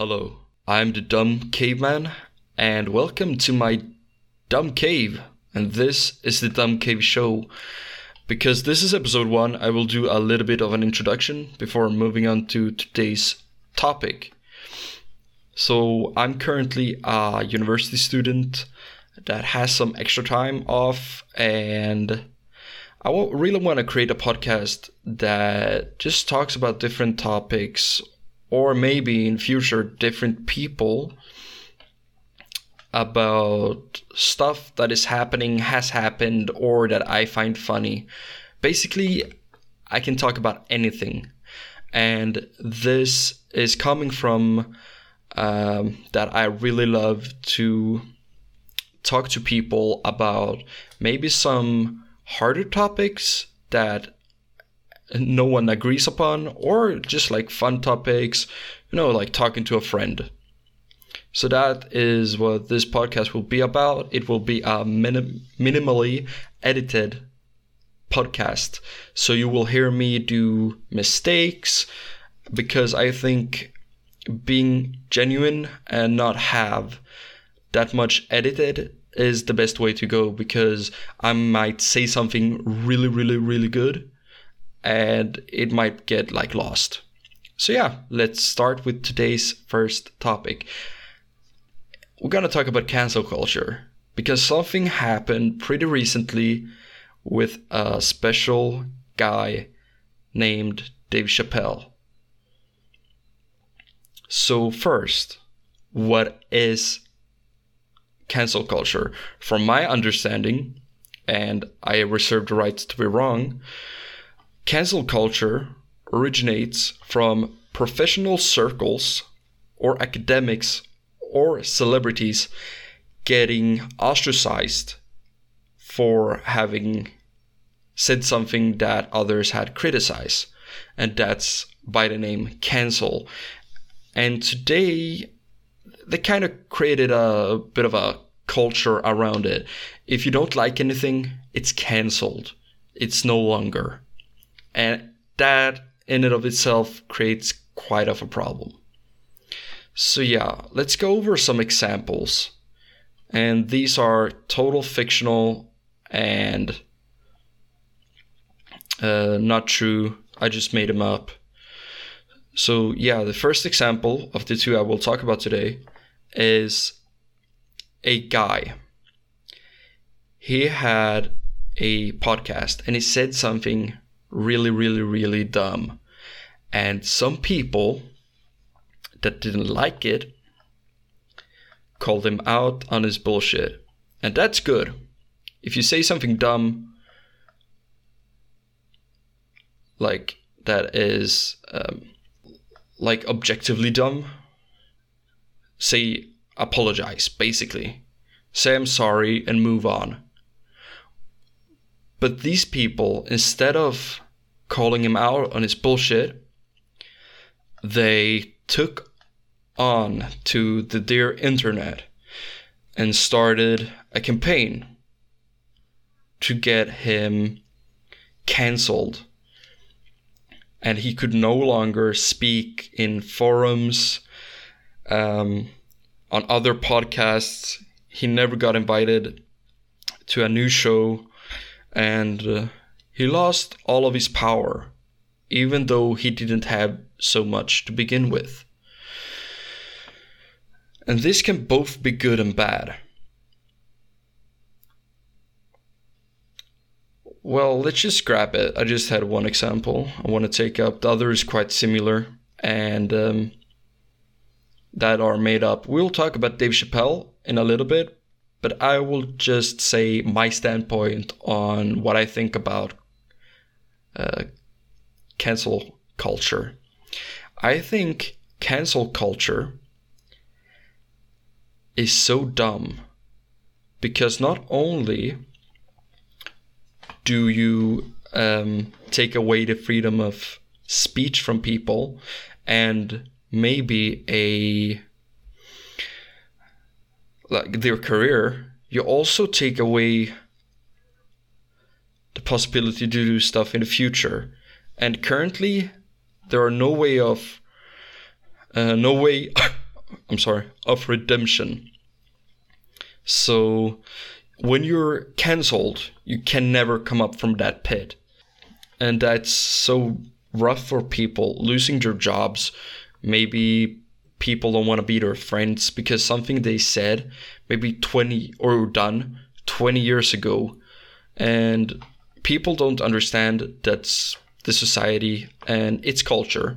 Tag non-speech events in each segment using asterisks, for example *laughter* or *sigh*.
Hello, I'm the Dumb Caveman, and welcome to my Dumb Cave. And this is the Dumb Cave Show. Because this is episode one, I will do a little bit of an introduction before moving on to today's topic. So, I'm currently a university student that has some extra time off, and I really want to create a podcast that just talks about different topics or maybe in future different people about stuff that is happening, has happened, or that I find funny. Basically, I can talk about anything. And this is coming from um, that I really love to talk to people about maybe some harder topics that no one agrees upon, or just like fun topics, you know, like talking to a friend. So that is what this podcast will be about. It will be a minim- minimally edited podcast. So you will hear me do mistakes because I think being genuine and not have that much edited is the best way to go because I might say something really, really, really good and it might get like lost. So yeah, let's start with today's first topic. We're going to talk about cancel culture because something happened pretty recently with a special guy named Dave Chappelle. So first, what is cancel culture? From my understanding, and I reserve the right to be wrong, Cancel culture originates from professional circles or academics or celebrities getting ostracized for having said something that others had criticized. And that's by the name cancel. And today, they kind of created a bit of a culture around it. If you don't like anything, it's canceled. It's no longer and that in and of itself creates quite of a problem. So yeah, let's go over some examples. And these are total fictional and uh, not true. I just made them up. So yeah, the first example of the two I will talk about today is a guy. He had a podcast and he said something really, really, really dumb. And some people that didn't like it called him out on his bullshit. And that's good. If you say something dumb, like that is um, like objectively dumb, say apologize, basically. Say I'm sorry and move on. But these people, instead of calling him out on his bullshit, they took on to the dear internet and started a campaign to get him cancelled. And he could no longer speak in forums, um, on other podcasts. He never got invited to a new show and uh, he lost all of his power, even though he didn't have so much to begin with. And this can both be good and bad. Well, let's just scrap it. I just had one example I want to take up. The other is quite similar and um, that are made up. We'll talk about Dave Chappelle in a little bit, but I will just say my standpoint on what I think about uh, cancel culture. I think cancel culture is so dumb because not only do you um, take away the freedom of speech from people and maybe a like their career, you also take away the possibility to do stuff in the future. And currently, there are no way of uh, no way *coughs* I'm sorry, of redemption. So when you're cancelled, you can never come up from that pit. And that's so rough for people losing their jobs. Maybe people don't want to be their friends because something they said maybe 20 or done 20 years ago and people don't understand that's the society and its culture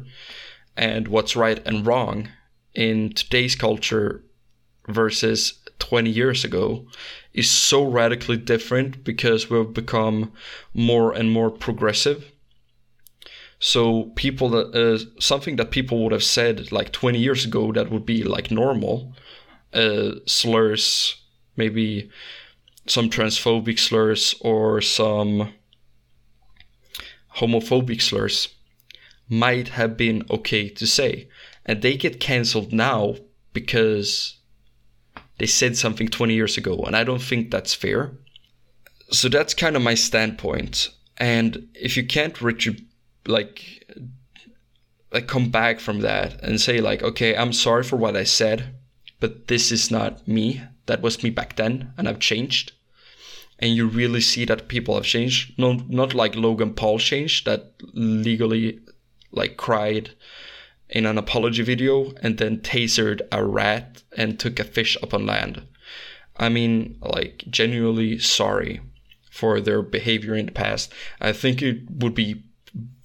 and what's right and wrong in today's culture versus 20 years ago is so radically different because we've become more and more progressive. So people that uh, something that people would have said like 20 years ago that would be like normal, uh, slurs, maybe some transphobic slurs or some homophobic slurs might have been okay to say. And they get cancelled now because they said something 20 years ago. And I don't think that's fair. So that's kind of my standpoint. And if you can't retrieve, like, like come back from that and say like, okay, I'm sorry for what I said, but this is not me. That was me back then, and I've changed and you really see that people have changed. No, not like Logan Paul changed that legally like cried in an apology video and then tasered a rat and took a fish up on land. I mean, like genuinely sorry for their behavior in the past. I think it would be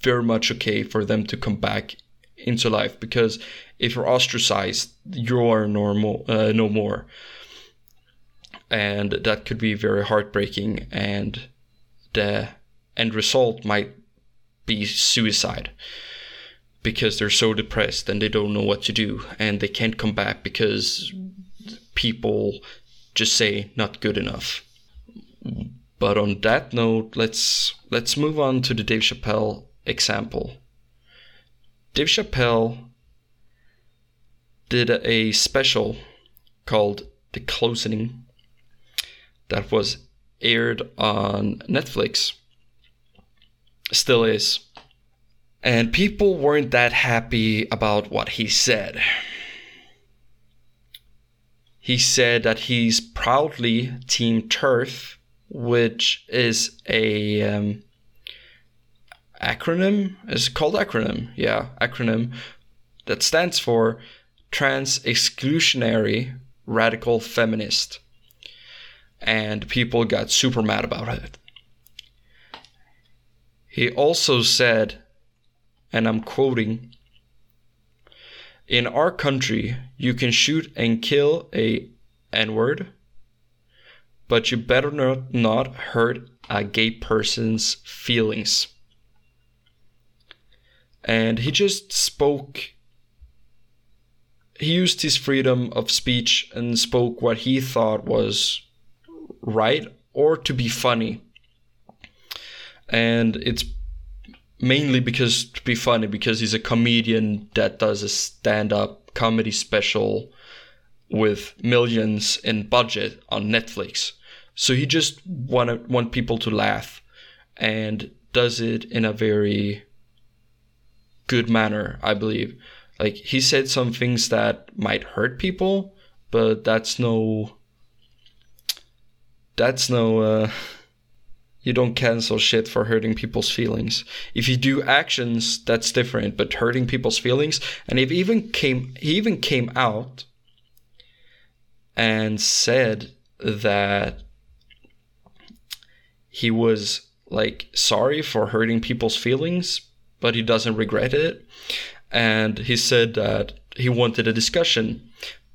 very much okay for them to come back into life because if you're ostracized, you are normal, uh, no more. And that could be very heartbreaking and the end result might be suicide because they're so depressed and they don't know what to do and they can't come back because people just say not good enough. But on that note let's let's move on to the Dave Chappelle example Dave Chappelle did a special called The Closing that was aired on Netflix. Still is. And people weren't that happy about what he said. He said that he's proudly Team TERF, which is a um, acronym. Is called acronym? Yeah, acronym that stands for Trans Exclusionary Radical Feminist and people got super mad about it. He also said, and I'm quoting, in our country, you can shoot and kill a N-word, but you better not, not hurt a gay person's feelings. And he just spoke he used his freedom of speech and spoke what he thought was right or to be funny. And it's mainly because to be funny because he's a comedian that does a stand-up comedy special with millions in budget on Netflix. So he just want want people to laugh and does it in a very good manner, I believe. Like he said some things that might hurt people, but that's no that's no uh, *laughs* you don't cancel shit for hurting people's feelings. If you do actions, that's different, but hurting people's feelings and if even came he even came out and said that he was like sorry for hurting people's feelings, but he doesn't regret it. And he said that he wanted a discussion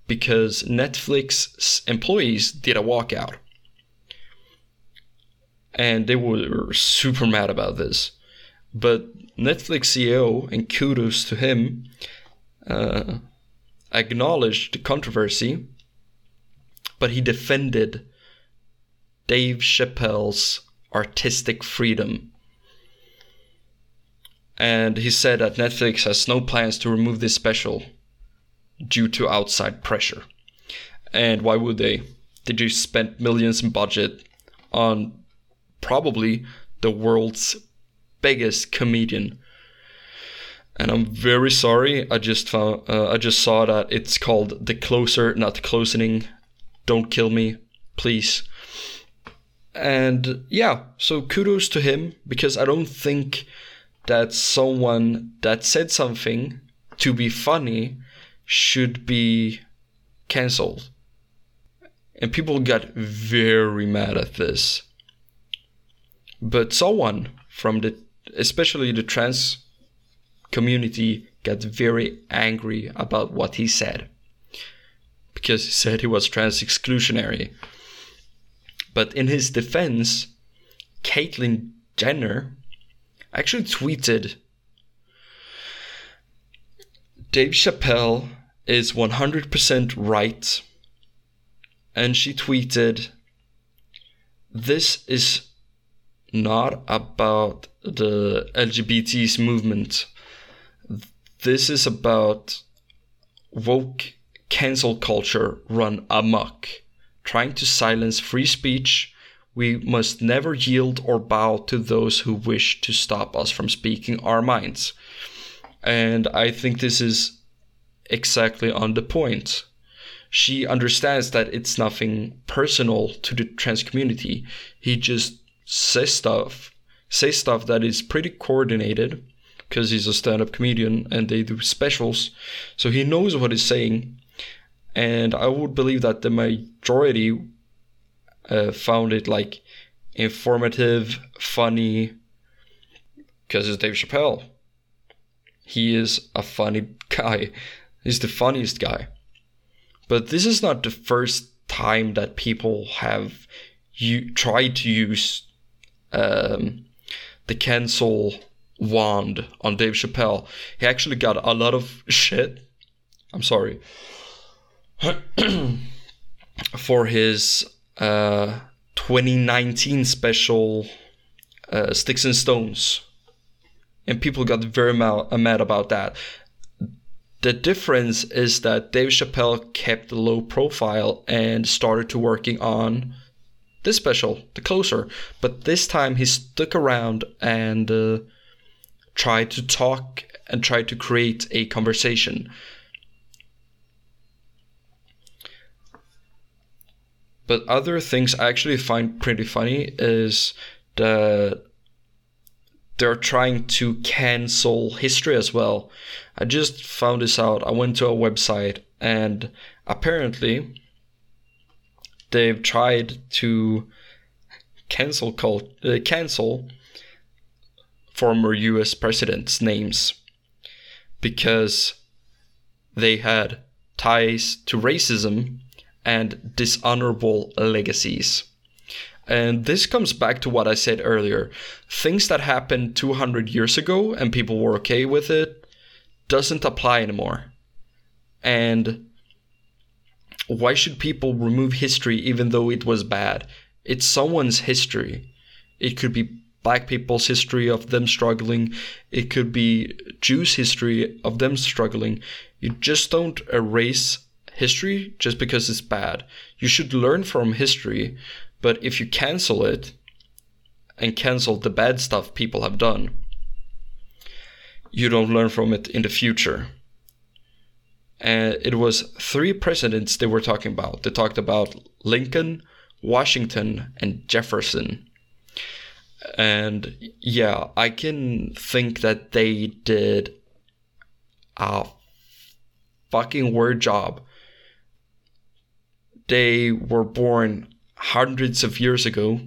because Netflix employees did a walkout and they were super mad about this. But Netflix CEO, and kudos to him, uh, acknowledged the controversy, but he defended Dave Chappelle's artistic freedom. And he said that Netflix has no plans to remove this special due to outside pressure. And why would they? They just spent millions in budget on probably the world's biggest comedian. and I'm very sorry. I just found uh, I just saw that it's called the closer, not the closening. Don't kill me, please. And yeah, so kudos to him because I don't think that someone that said something to be funny should be cancelled. And people got very mad at this. But someone from the, especially the trans community, got very angry about what he said. Because he said he was trans exclusionary. But in his defense, Caitlyn Jenner actually tweeted Dave Chappelle is 100% right. And she tweeted, This is not about the LGBTs movement. This is about woke cancel culture run amok, trying to silence free speech. We must never yield or bow to those who wish to stop us from speaking our minds. And I think this is exactly on the point. She understands that it's nothing personal to the trans community. He just says stuff, says stuff that is pretty coordinated because he's a stand-up comedian and they do specials. So he knows what he's saying. And I would believe that the majority uh, found it like informative, funny, because it's Dave Chappelle. He is a funny guy. He's the funniest guy. But this is not the first time that people have you tried to use um, the cancel wand on Dave Chappelle. He actually got a lot of shit. I'm sorry. *clears throat* for his uh, 2019 special uh, Sticks and Stones and people got very mad about that. The difference is that Dave Chappelle kept a low profile and started to working on this special, The Closer, but this time he stuck around and uh, tried to talk and tried to create a conversation. But other things I actually find pretty funny is that they're trying to cancel history as well. I just found this out. I went to a website and apparently they've tried to cancel cult, uh, cancel former US presidents' names because they had ties to racism and dishonorable legacies. And this comes back to what I said earlier. Things that happened 200 years ago and people were okay with it doesn't apply anymore. And why should people remove history even though it was bad? It's someone's history. It could be black people's history of them struggling. It could be Jews' history of them struggling. You just don't erase history just because it's bad. You should learn from history but if you cancel it and cancel the bad stuff people have done, you don't learn from it in the future. And it was three presidents they were talking about. They talked about Lincoln, Washington, and Jefferson. And yeah, I can think that they did a fucking weird job. They were born hundreds of years ago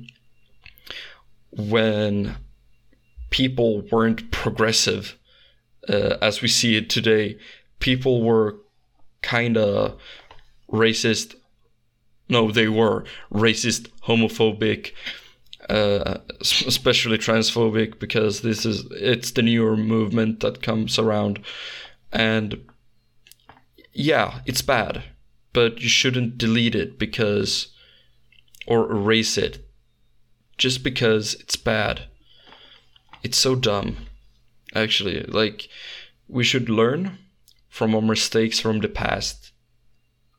when people weren't progressive uh, as we see it today. People were kind of racist. No, they were racist, homophobic, uh, especially transphobic, because this is it's the newer movement that comes around, and yeah, it's bad, but you shouldn't delete it because or erase it just because it's bad. It's so dumb. Actually, like we should learn from our mistakes from the past,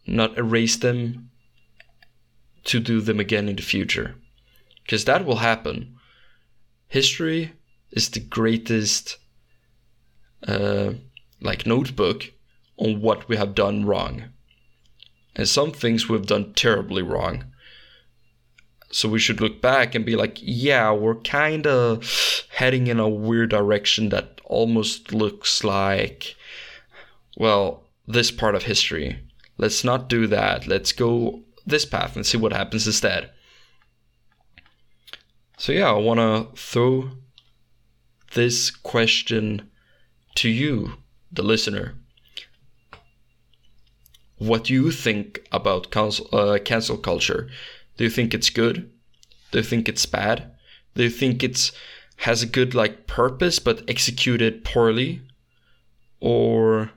not erase them to do them again in the future. Because that will happen. History is the greatest uh, like notebook on what we have done wrong. And some things we've done terribly wrong. So we should look back and be like, yeah, we're kind of heading in a weird direction that almost looks like, well, this part of history. Let's not do that. Let's go this path and see what happens instead. So, yeah, I want to throw this question to you, the listener. What do you think about cancel, uh, cancel culture? Do you think it's good? Do you think it's bad? Do you think it's has a good like purpose but executed poorly? Or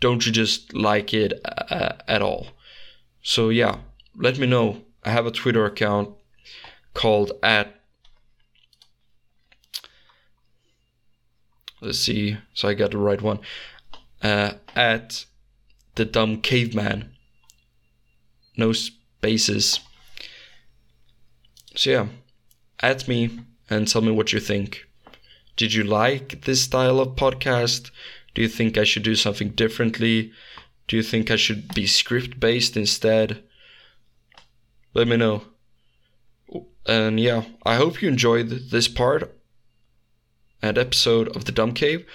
don't you just like it uh, at all? So yeah, let me know. I have a Twitter account called at let's see so i got the right one uh, at the dumb caveman. No spaces. So yeah. At me and tell me what you think. Did you like this style of podcast? Do you think i should do something differently? Do you think i should be script based instead? Let me know. And yeah i hope you enjoyed this part and episode of the Dumb Cave.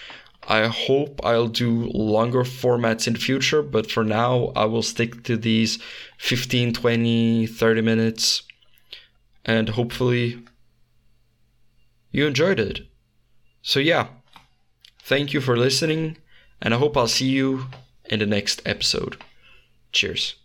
I hope I'll do longer formats in the future, but for now, I will stick to these 15, 20, 30 minutes. And hopefully, you enjoyed it. So, yeah, thank you for listening, and I hope I'll see you in the next episode. Cheers.